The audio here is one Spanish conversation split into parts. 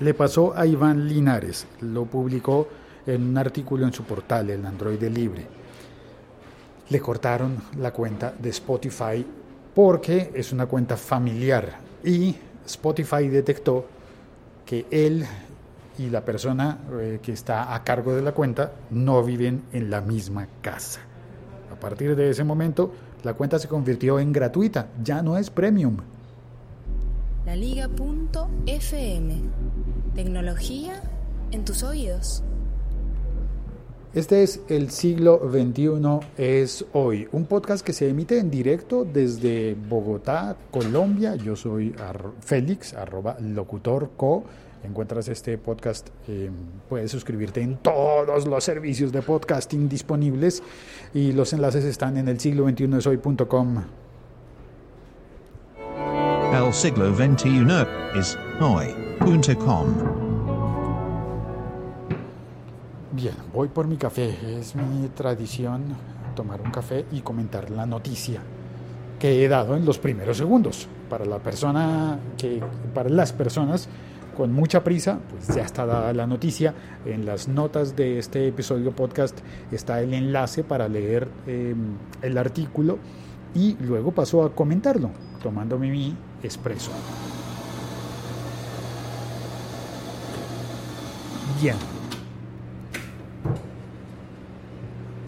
Le pasó a Iván Linares, lo publicó en un artículo en su portal, el Android Libre. Le cortaron la cuenta de Spotify porque es una cuenta familiar y Spotify detectó que él y la persona eh, que está a cargo de la cuenta no viven en la misma casa. A partir de ese momento, la cuenta se convirtió en gratuita, ya no es premium. La Liga.fm. Tecnología en tus oídos. Este es El siglo XXI es hoy, un podcast que se emite en directo desde Bogotá, Colombia. Yo soy Félix, arroba locutorco. Encuentras este podcast, eh, puedes suscribirte en todos los servicios de podcasting disponibles y los enlaces están en el siglo 21 es hoy.com. El siglo XXI es hoy.com. Bien, voy por mi café. Es mi tradición tomar un café y comentar la noticia que he dado en los primeros segundos. Para la persona que, para las personas con mucha prisa, pues ya está dada la noticia. En las notas de este episodio podcast está el enlace para leer em, el artículo y luego paso a comentarlo, tomándome mi expreso. Bien.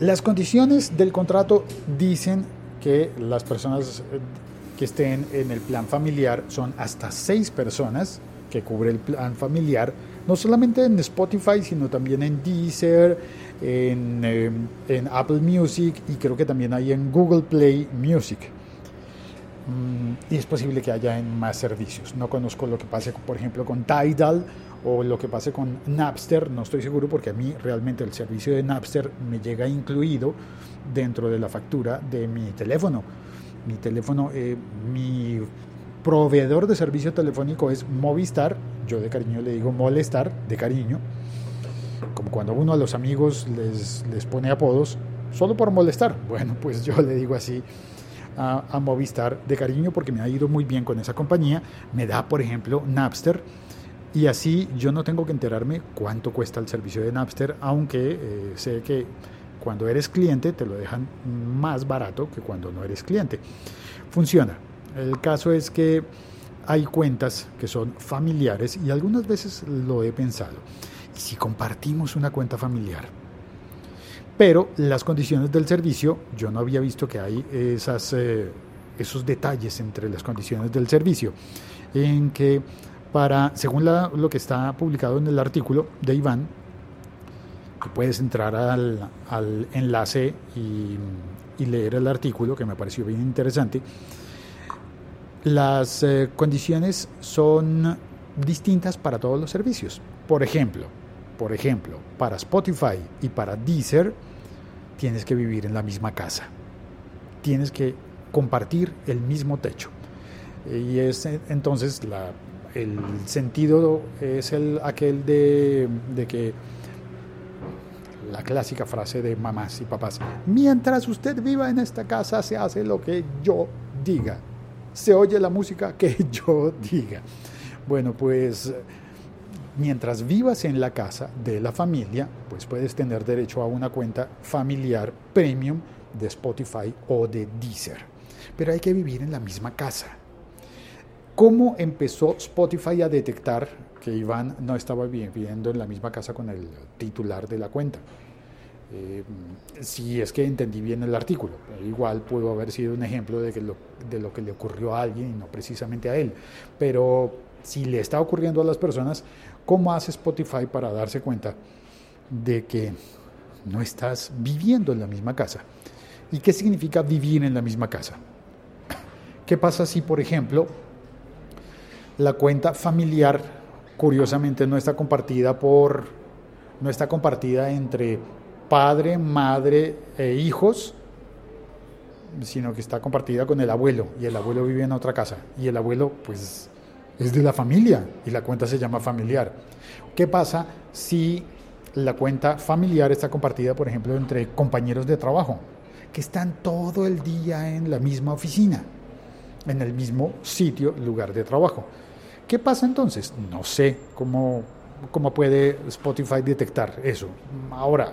Las condiciones del contrato dicen que las personas eh, que estén en el plan familiar son hasta seis personas que cubre el plan familiar, no solamente en Spotify, sino también en Deezer, en, eh, en Apple Music y creo que también hay en Google Play Music. Mm, y es posible que haya en más servicios. No conozco lo que pase, por ejemplo, con Tidal o lo que pase con Napster, no estoy seguro porque a mí realmente el servicio de Napster me llega incluido dentro de la factura de mi teléfono. Mi teléfono, eh, mi proveedor de servicio telefónico es Movistar, yo de cariño le digo Molestar, de cariño, como cuando uno a los amigos les, les pone apodos, solo por molestar. Bueno, pues yo le digo así a, Movistar de cariño porque me ha ido muy bien con esa compañía. Me da, por ejemplo, Napster. Y así yo no tengo que enterarme cuánto cuesta el servicio de Napster, aunque eh, sé que cuando eres cliente te lo dejan más barato que cuando no eres cliente. Funciona. El caso es que hay cuentas que son familiares y algunas veces lo he pensado. ¿Y si compartimos una cuenta familiar? Pero las condiciones del servicio, yo no había visto que hay esas, eh, esos detalles entre las condiciones del servicio, en que para, según lo que está publicado en el artículo de Iván, puedes entrar al, enlace y, y, leer el artículo, que me pareció bien interesante, las eh, condiciones son distintas para todos los servicios. Por ejemplo, por ejemplo, para Spotify y para Deezer tienes que vivir en la misma casa. Tienes que compartir el mismo techo. Y es entonces la, el sentido es el, aquel de que la clásica frase de mamás y papás, mientras usted viva en esta casa se hace lo que yo diga, se oye la música que yo diga. Bueno, pues mientras vivas en la casa de la familia, pues puedes tener derecho a una cuenta familiar premium de Spotify o de Deezer. Pero hay que vivir en la misma casa. ¿Cómo empezó Spotify a detectar que Iván no estaba viviendo en la misma casa con el titular de la cuenta? Eh, si es que entendí bien el artículo. Igual pudo haber sido un ejemplo de, que de lo que le ocurrió a alguien y no precisamente a él. Pero si le está ocurriendo a las personas, ¿cómo hace Spotify para darse cuenta de que no estás viviendo en la misma casa? ¿Y qué significa vivir en la misma casa? ¿Qué pasa si, por ejemplo, la cuenta familiar curiosamente no está compartida por no está compartida entre padre, madre e hijos, sino que está compartida con el abuelo y el abuelo vive en otra casa y el abuelo pues es de la familia y la cuenta se llama familiar. ¿Qué pasa si la cuenta familiar está compartida, por ejemplo, entre compañeros de trabajo que están todo el día en la misma oficina, en el mismo sitio, lugar de trabajo? ¿Qué pasa entonces? No sé cómo, cómo puede Spotify detectar eso. Ahora,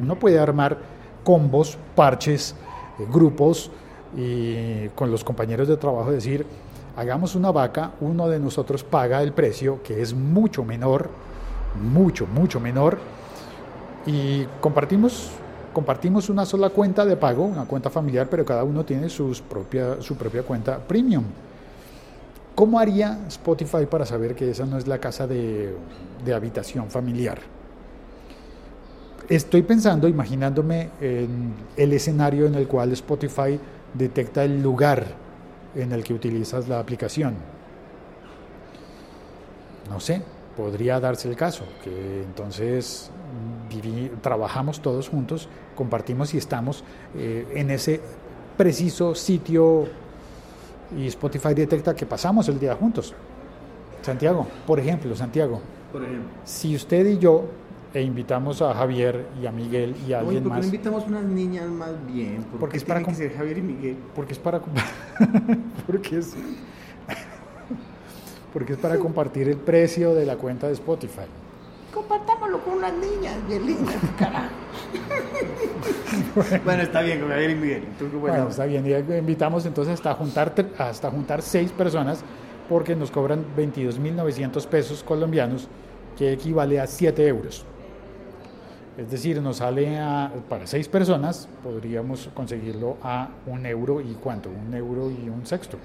uno puede armar combos, parches, eh, grupos y con los compañeros de trabajo decir, hagamos una vaca, uno de nosotros paga el precio, que es mucho menor, mucho, mucho menor, y compartimos, compartimos una sola cuenta de pago, una cuenta familiar, pero cada uno tiene propia, su propia cuenta premium. ¿Cómo haría Spotify para saber que esa no es la casa de, de habitación familiar? Estoy pensando, imaginándome en el escenario en el cual Spotify detecta el lugar en el que utilizas la aplicación. No sé, podría darse el caso, que entonces trabajamos todos juntos, compartimos y estamos eh, en ese preciso sitio y Spotify detecta que pasamos el día juntos. Santiago, por ejemplo, Santiago, Por ejemplo. si usted y yo e invitamos a Javier y a Miguel y a Oye, alguien ¿por qué no más, invitamos unas niñas más bien? ¿Por Porque qué es para que ser Javier y Miguel? porque es para porque es porque es para compartir el precio de la cuenta de Spotify. Compartámoslo con unas niñas bien lindas, carajo. bueno, está bien con Javier y Miguel. Bueno, está bien, y invitamos entonces hasta juntar hasta juntar seis personas porque nos cobran 22.900 pesos colombianos, que equivale a 7 euros. Es decir, nos sale a, para seis personas, podríamos conseguirlo a un euro y cuánto, un euro y un sexto.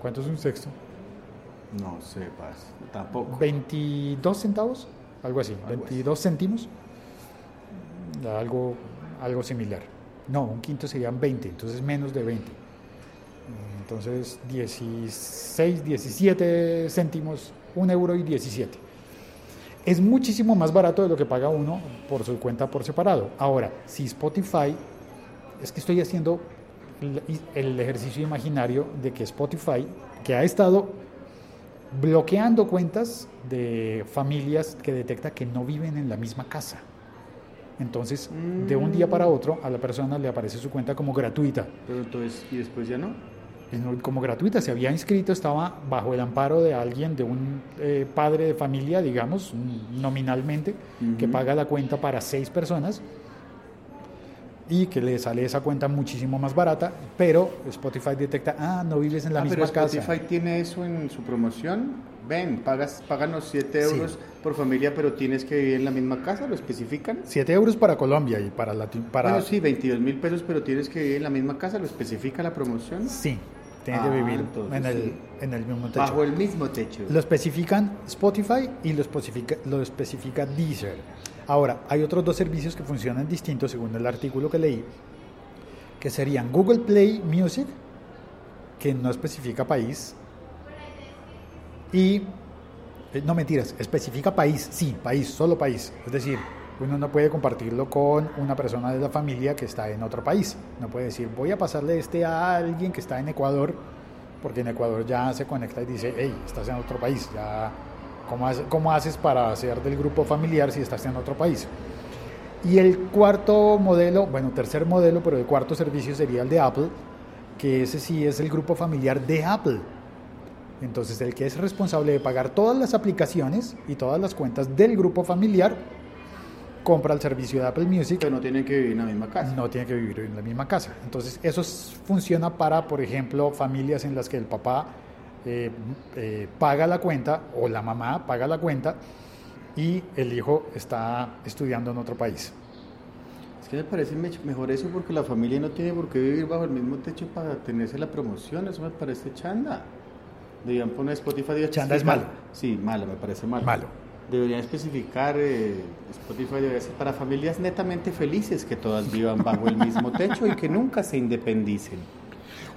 ¿Cuánto es un sexto? No sé, paz. Tampoco. 22 centavos, algo así, Algo 22 céntimos, algo, algo similar. No, un quinto serían 20, entonces menos de 20. Entonces 16, 17 céntimos, un euro y 17. Es muchísimo más barato de lo que paga uno por su cuenta por separado. Ahora, si Spotify, es que estoy haciendo el- ejercicio imaginario de que Spotify, que ha estado bloqueando cuentas de familias que detecta que no viven en la misma casa. Entonces, de un día para otro, a la persona le aparece su cuenta como gratuita. Pero entonces, ¿y después ya no? Como gratuita, se había inscrito, estaba bajo el amparo de alguien, de un eh, padre de familia, digamos, nominalmente, que Ujú. paga la cuenta para seis personas y que le sale esa cuenta muchísimo más barata, pero Spotify detecta, ah, no vives en la ah, misma pero casa. Spotify tiene eso en su promoción. Ven, pagas, páganos 7 Sí. euros por familia, pero tienes que vivir en la misma casa, ¿lo especifican? 7 euros para Colombia y para Latino. Para... Bueno, sí, 22 mil pesos, pero tienes que vivir en la misma casa, ¿lo especifica la promoción? Sí, tiene Ah, que vivir entonces en, el, sí. en el mismo techo. Bajo el mismo techo. Lo especifican Spotify y lo especifica, lo especifica Deezer. Ahora, hay otros dos servicios que funcionan distintos según el artículo que leí, que serían Google Play Music, que no especifica país, y, eh, no mentiras, especifica país, sí, país, solo país. Es decir, uno no puede compartirlo con una persona de la familia que está en otro país. No puede decir, voy a pasarle este a alguien que está en Ecuador, porque en Ecuador ya se conecta y dice, hey, estás en otro país, ya, ¿cómo, hace- cómo haces para ser del grupo familiar si estás en otro país? Y el cuarto modelo, bueno, tercer modelo, pero el cuarto servicio sería el de Apple, que ese sí es el grupo familiar de Apple. Entonces, el que es responsable de pagar todas las aplicaciones y todas las cuentas del grupo familiar, compra el servicio de Apple Music Pero no tienen que vivir en la misma casa. no tiene que vivir en la misma casa. Entonces, eso funciona para, por ejemplo, familias en las que el papá eh, eh, paga la cuenta o la mamá paga la cuenta y el hijo está estudiando en otro país. Es que me parece me- mejor eso porque la familia no tiene por qué vivir bajo el mismo techo para tenerse la promoción. Eso me parece chanda. Deberían poner Spotify. debería Chanda es malo. Sí, malo, me parece malo. Malo. Deberían especificar, eh, Spotify debería ser para familias netamente felices que todas vivan bajo el mismo techo y que nunca se independicen.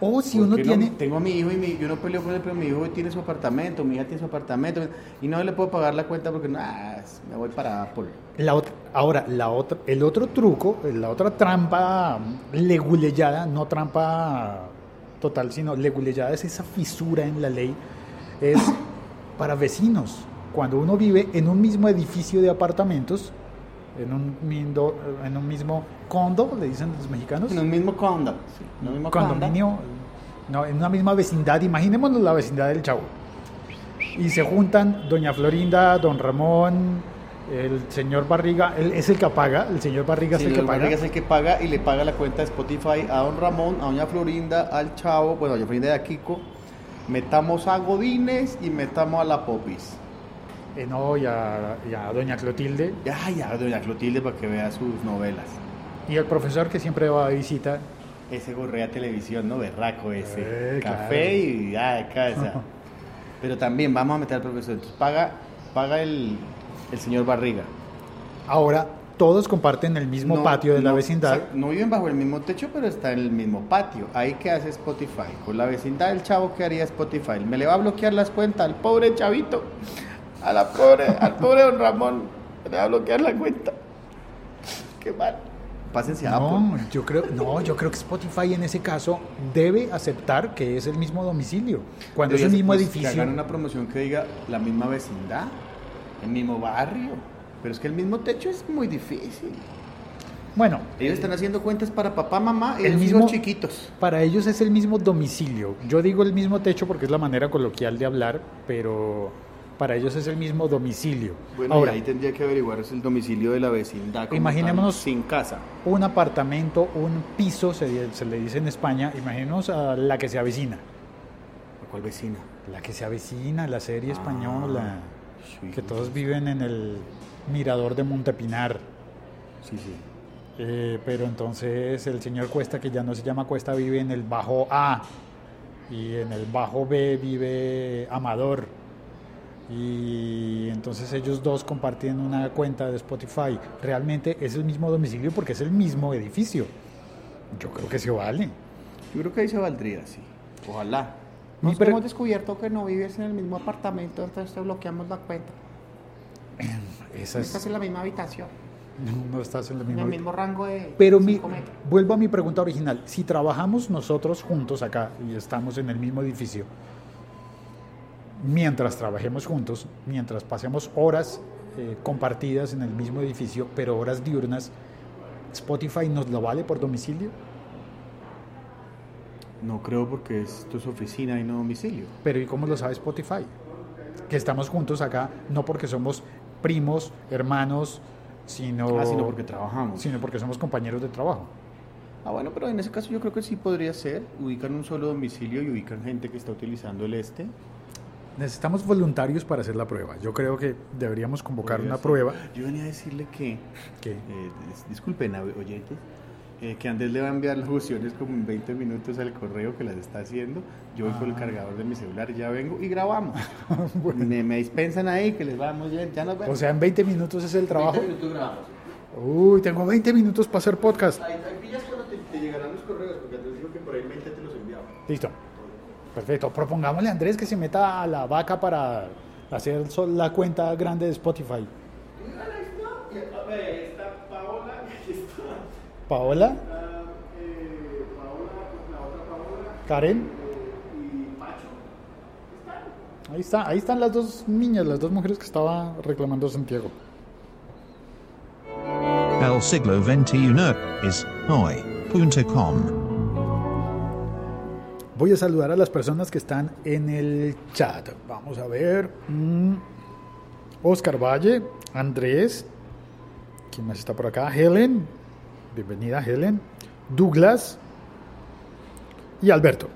O si uno Porque no, tiene... tengo a mi hijo y mi, yo no peleo con él, pero mi hijo tiene su apartamento, mi hija tiene su apartamento y no le puedo pagar la cuenta porque nah, me voy para Apple. La otra, ahora, la otra, el otro truco, la otra trampa leguleyada, no trampa total, sino leguleyada es esa fisura en la ley, es para vecinos. Cuando uno vive en un mismo edificio de apartamentos, en un, mindo- en un mismo condo, le dicen los mexicanos, En un mismo condo. sí, en un mismo condo. condominio, no, en una misma vecindad, imaginémonos la vecindad del Chavo. y se juntan doña Florinda, don Ramón, el señor Barriga, él es el que paga, el señor Barriga es el que paga. Barriga es el que paga y le paga la cuenta de Spotify a don Ramón, a doña Florinda, al Chavo, bueno, a doña Florinda y a Kiko. Metamos a Godínez y metamos a la Popis. Eh, no, y a, y a doña Clotilde Ya, ya, doña Clotilde para que vea sus novelas. y el profesor que siempre va de visita. Ese gorrea televisión, ¿no? Berraco ese. Eh, Café claro. y de cabeza. Pero también vamos a meter al profesor. Entonces paga, paga el, el señor Barriga. Ahora todos comparten el mismo No, patio de la vecindad. No viven bajo el mismo techo, pero está en el mismo patio. Ahí que hace Spotify. Con la vecindad del chavo que haría Spotify. Me le va a bloquear las cuentas al pobre chavito. A la pobre, al pobre don Ramón. Le va a bloquear la cuenta. Qué mal. Pásense a No, Apple. yo creo, no, yo creo que Spotify en ese caso debe aceptar que es el mismo domicilio. Cuando es el mismo pues, edificio. Que hagan una promoción que diga la misma vecindad, el mismo barrio. Pero es que el mismo techo es muy difícil. Bueno, Ellos están haciendo cuentas para papá, mamá y El los mismo- hijos chiquitos. para ellos es el mismo domicilio. Yo digo el mismo techo porque es la manera coloquial de hablar, pero para ellos es el mismo domicilio. Bueno, Ahora, y ahí tendría que averiguar es el domicilio de la vecindad. Imaginémonos- tal, sin casa. un apartamento, un piso, se, se le dice en España, imaginemos a la que se avecina. ¿A cuál vecina? La que se avecina, la serie española, sí, que todos viven en el mirador de Montepinar. Sí, sí. Eh, pero entonces el señor Cuesta, que ya no se llama Cuesta, vive en el bajo A y en el bajo B vive Amador. Y entonces ellos dos comparten una cuenta de Spotify. Realmente es el mismo domicilio porque es el mismo edificio. Yo creo que se vale. Yo creo que ahí se valdría, sí. Ojalá. Nos hemos descubierto que no vives en el mismo apartamento, entonces te bloqueamos la cuenta. Esa Estás es, en la misma habitación, no, no estás en el en mismo. el mismo rango de Pero mi, vuelvo a mi pregunta original. Si trabajamos nosotros juntos acá y estamos en el mismo edificio, mientras trabajemos juntos, mientras pasemos horas eh, compartidas en el mismo edificio, pero horas diurnas, Spotify nos lo vale por domicilio. No creo porque esto es oficina y no domicilio. Pero ¿y cómo lo sabe Spotify? Que estamos juntos acá, no porque somos primos, hermanos, sino, Ah, sino porque trabajamos. sino porque somos compañeros de trabajo. Ah, bueno, pero en ese caso yo creo que sí podría ser. Ubican un solo domicilio y ubican gente que está utilizando el este. Necesitamos voluntarios para hacer la prueba. Yo creo que deberíamos convocar Podría una ser. prueba. Yo venía a decirle que, que eh, dis- disculpen, oyentes, eh, que Andrés le va a enviar las opciones como en 20 minutos al correo que las está haciendo. Yo voy con el Ah. cargador de mi celular y ya vengo y grabamos. me, me dispensan ahí que les va muy bien. Ya nos vemos. O sea, en 20 minutos es el trabajo. 20 minutos grabamos. Uy, tengo 20 minutos para hacer podcast. Ahí, ahí pillas cuando te, te llegarán los correos, porque Andrés dijo que por ahí 20 te los enviaba. Listo. Perfecto. Propongámosle a Andrés que se meta a la vaca para hacer la cuenta grande de Spotify. Paola, Karen. Ahí está, ahí están las dos niñas, las dos mujeres que estaba reclamando Santiago. El siglo XXI es hoy.com. Voy a saludar a las personas que están en el chat. Vamos a ver. mm, Oscar Valle, Andrés. ¿Quién más está por acá? Helen. Bienvenida, Helen. Douglas. Y Alberto.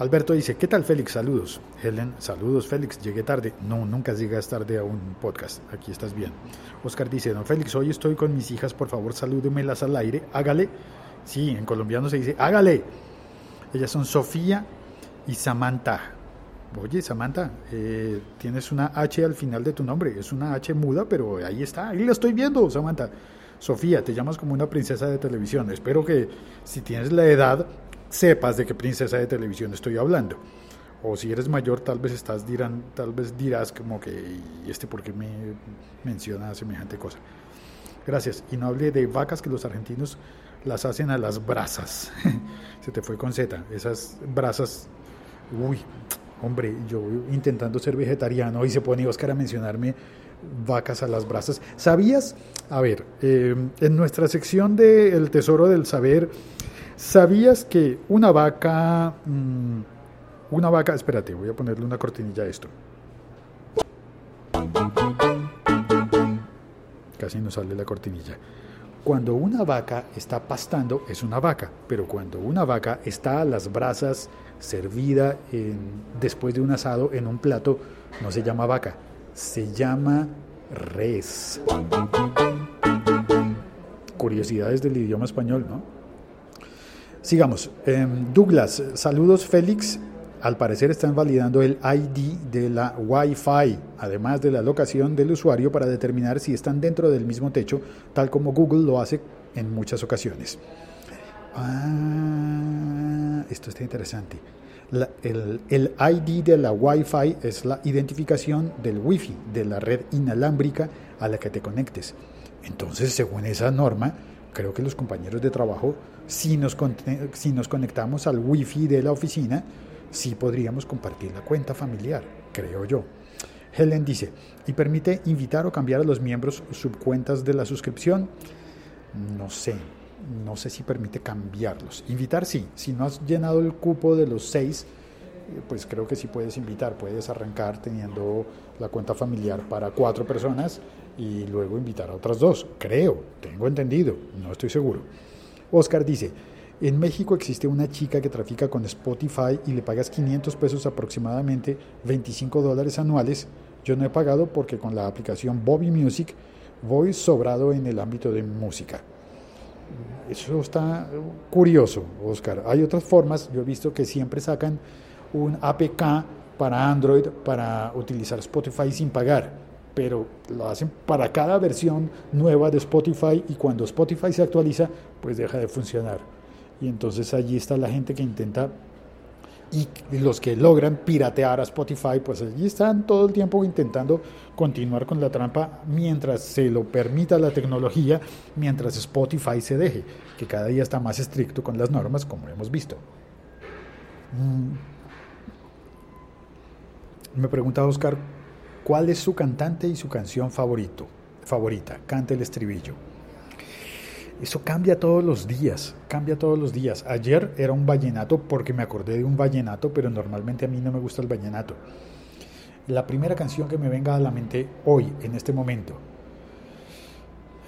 Alberto dice, ¿qué tal Félix? Saludos. Helen, saludos Félix, llegué tarde. No, nunca llegas tarde a un podcast. Aquí estás bien. Oscar dice, don Félix, hoy estoy con mis hijas, por favor salúdemelas al aire. Hágale. Sí, en colombiano se dice, hágale. Ellas son Sofía y Samantha. Oye, Samantha, eh, tienes una H al final de tu nombre. Es una H muda, pero ahí está. Ahí la estoy viendo, Samantha. Sofía, te llamas como una princesa de televisión. Espero que si tienes la edad, sepas de qué princesa de televisión estoy hablando. O si eres mayor, tal vez estás dirán, tal vez dirás como que ¿y este por qué me menciona semejante cosa. Gracias. Y no hable de vacas que los argentinos las hacen a las brasas. Se te fue con Z. Esas brasas. Uy, hombre, yo intentando ser vegetariano y se pone Oscar a mencionarme vacas a las brasas. ¿Sabías? A ver, eh, en nuestra sección de El Tesoro del Saber, ¿sabías que una vaca... mm, una vaca, espérate, voy a ponerle una cortinilla a esto. Casi no sale la cortinilla. Cuando una vaca está pastando es una vaca, pero cuando una vaca está a las brasas servida después de un asado en un plato, no se llama vaca, se llama res. Curiosidades del idioma español, ¿no? Sigamos. Em, Douglas, saludos Félix. Al parecer están validando el ID de la Wi-Fi, además de la locación del usuario para determinar si están dentro del mismo techo, tal como Google lo hace en muchas ocasiones. Ah, esto está interesante. El, ID de la Wi-Fi es la identificación del Wi-Fi, de la red inalámbrica a la que te conectes. Entonces, según esa norma, creo que los compañeros de trabajo, si nos, si nos conectamos al Wi-Fi de la oficina, sí podríamos compartir la cuenta familiar, creo yo. Helen dice, ¿y permite invitar o cambiar a los miembros subcuentas de la suscripción? No sé, no sé si permite cambiarlos. Invitar sí, si no has llenado el cupo de los seis, eh, pues creo que sí puedes invitar, puedes arrancar teniendo la cuenta familiar para cuatro personas y luego invitar a otras dos, creo, tengo entendido, no estoy seguro. Oscar dice, en México existe una chica que trafica con Spotify y le pagas 500 pesos aproximadamente, 25 dólares anuales. Yo no he pagado porque con la aplicación Bobby Music voy sobrado en el ámbito de música. Eso está curioso, Oscar. Hay otras formas, yo he visto que siempre sacan un APK para Android para utilizar Spotify sin pagar, pero lo hacen para cada versión nueva de Spotify y cuando Spotify se actualiza, pues deja de funcionar. Y entonces allí está la gente que intenta y los que logran piratear a Spotify, pues allí están todo el tiempo intentando continuar con la trampa mientras se lo permita la tecnología, mientras Spotify se deje, que cada día está más estricto con las normas, como hemos visto. Mm. Me pregunta Oscar, ¿cuál es su cantante y su canción favorito? Favorita, canta el estribillo. Eso cambia todos los días, cambia todos los días. Ayer era un vallenato porque me acordé de un vallenato, pero normalmente a mí no me gusta el vallenato. La primera canción que me venga a la mente hoy, en este momento.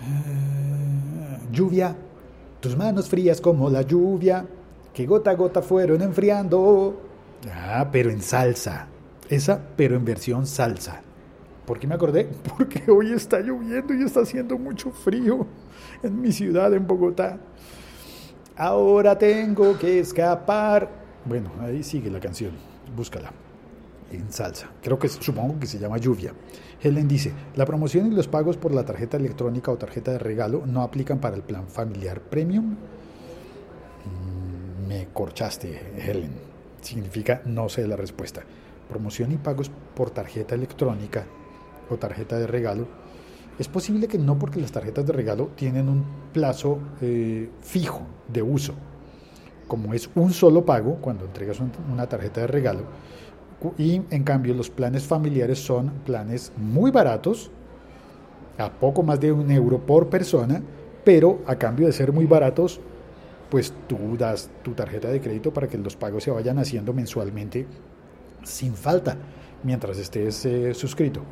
Uh, lluvia, tus manos frías como la lluvia, que gota a gota fueron enfriando. Ah, pero en salsa. Esa, pero en versión salsa. ¿Por qué me acordé? Porque hoy está lloviendo y está haciendo mucho frío en mi ciudad, en Bogotá. Ahora tengo que escapar. Bueno, ahí sigue la canción. Búscala. En salsa. Creo que supongo que se llama lluvia. Helen dice, la promoción y los pagos por la tarjeta electrónica o tarjeta de regalo no aplican para el plan familiar premium. Mm, me corchaste, Helen. Significa no sé la respuesta. Promoción y pagos por tarjeta electrónica tarjeta de regalo, es posible que no porque las tarjetas de regalo tienen un plazo eh, fijo de uso. Como es un solo pago cuando entregas un, una tarjeta de regalo, y en cambio los planes familiares son planes muy baratos, a poco más de un euro por persona, pero a cambio de ser muy baratos, pues tú das tu tarjeta de crédito para que los pagos se vayan haciendo mensualmente sin falta mientras estés eh, suscrito.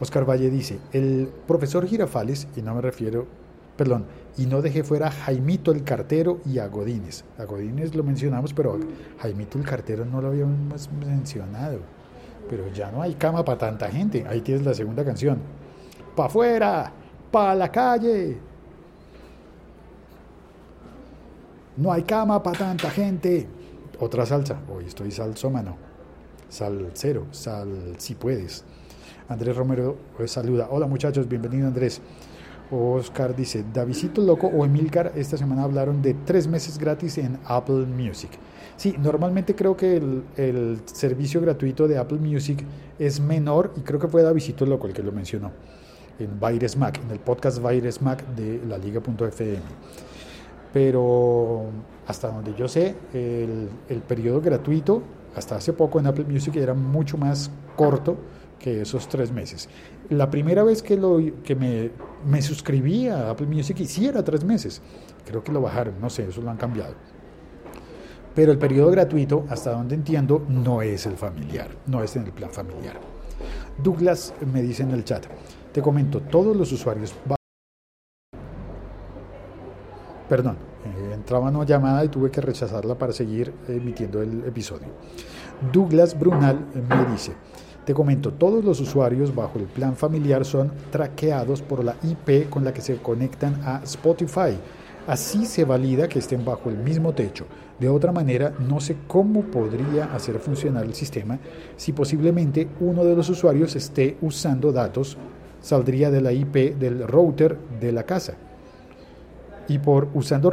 Oscar Valle dice, el profesor Girafales, y no me refiero, perdón, y no dejé fuera a Jaimito el cartero y a Godínez. A Godínez lo mencionamos, pero Jaimito el cartero no lo habíamos mencionado. Pero ya no hay cama para tanta gente. Ahí tienes la segunda canción. Pa' afuera, pa' la calle. No hay cama para tanta gente. Otra salsa. Hoy estoy salsómano. Salcero, sal si puedes. Andrés Romero saluda. Hola muchachos, bienvenido Andrés. Oscar dice, Davidito Loco o Emilcar esta semana hablaron de tres meses gratis en Apple Music. Sí, normalmente creo que el, servicio gratuito de Apple Music es menor y creo que fue Davidito Loco el que lo mencionó en Virus Mac, en el podcast Virus Mac de la liga.fm. Pero hasta donde yo sé, el, el periodo gratuito hasta hace poco en Apple Music era mucho más corto que esos tres meses. La primera vez que, lo, que me, me suscribí a Apple Music hiciera tres meses. Creo que lo bajaron, no sé, eso lo han cambiado. Pero el periodo gratuito, hasta donde entiendo, no es el familiar, no es en el plan familiar. Douglas me dice en el chat, te comento, todos los usuarios... Perdón, eh, entraba una llamada y tuve que rechazarla para seguir emitiendo el episodio. Douglas Brunal me dice, te comento, todos los usuarios bajo el plan familiar son traqueados por la IP con la que se conectan a Spotify. Así se valida que estén bajo el mismo techo. De otra manera, no sé cómo podría hacer funcionar el sistema si posiblemente uno de los usuarios esté usando datos, saldría de la IP del router de la casa. Y por usando,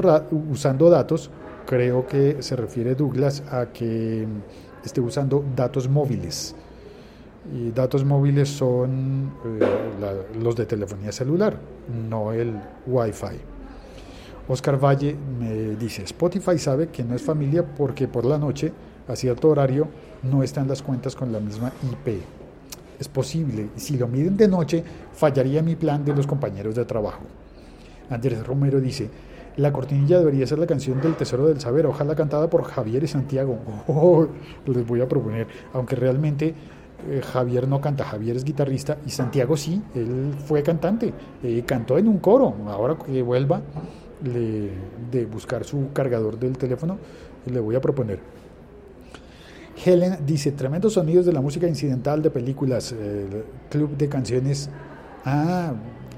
usando datos, creo que se refiere Douglas a que esté usando datos móviles y datos móviles son eh, los de telefonía celular, no el Wi-Fi. Oscar Valle me dice, Spotify sabe que no es familia porque por la noche, a cierto horario, no están las cuentas con la misma IP. Es posible, si lo miden de noche, fallaría mi plan de los compañeros de trabajo. Andrés Romero dice, la cortinilla debería ser la canción del Tesoro del Saber, ojalá cantada por Javier y Santiago. Oh, les voy a proponer, aunque realmente eh, Javier no canta, Javier es guitarrista y Santiago sí, él fue cantante, eh, cantó en un coro, ahora que vuelva de buscar su cargador del teléfono, le voy a proponer. Helen dice, tremendos sonidos de la música incidental de películas, club de canciones. Ah,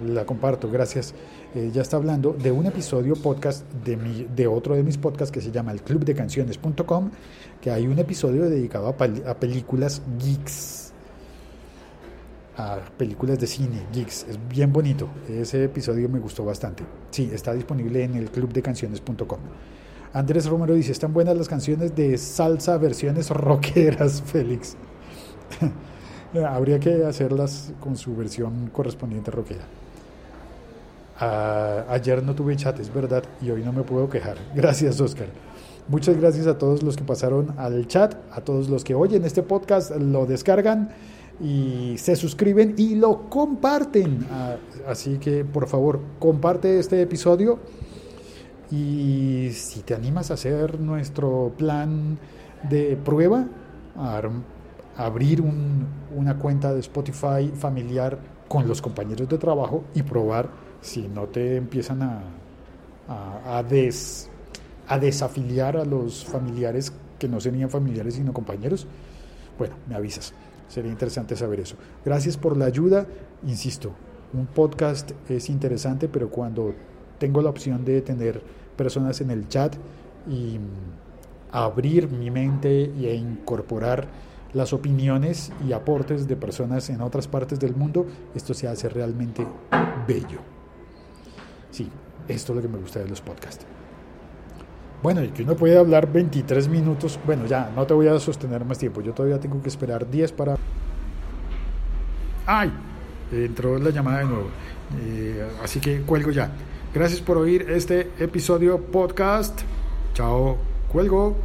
la comparto, gracias. Eh, ya está hablando de un episodio podcast de, de otro de mis podcasts que se llama el club de canciones.com, que hay un episodio dedicado a, películas geeks, a películas de cine, geeks. Es bien bonito. Ese episodio me gustó bastante. Sí, está disponible en el club de canciones.com. Andrés Romero dice, están buenas las canciones de salsa, versiones rockeras, Félix. Habría que hacerlas con su versión correspondiente rockera ayer no tuve chat, es verdad, y hoy no me puedo quejar. Gracias, Oscar. Muchas gracias a todos los que pasaron al chat, a todos los que oyen este podcast, lo descargan y se suscriben y lo comparten. Ah, así que, por favor, comparte este episodio y si te animas a hacer nuestro plan de prueba, a abrir una cuenta de Spotify familiar con los compañeros de trabajo y probar si no te empiezan a, a, des, a desafiliar a los familiares que no serían familiares sino compañeros, bueno, me avisas. Sería interesante saber eso. Gracias por la ayuda. Insisto, un podcast es interesante, pero cuando tengo la opción de tener personas en el chat y abrir mi mente e incorporar las opiniones y aportes de personas en otras partes del mundo, esto se hace realmente bello. Sí, esto es lo que me gusta de los podcasts. Bueno, y que uno puede hablar 23 minutos. Bueno, ya, no te voy a sostener más tiempo. Yo todavía tengo que esperar 10 para... ¡Ay! Entró la llamada de nuevo. Eh, así que cuelgo ya. Gracias por oír este episodio podcast. Chao. Cuelgo.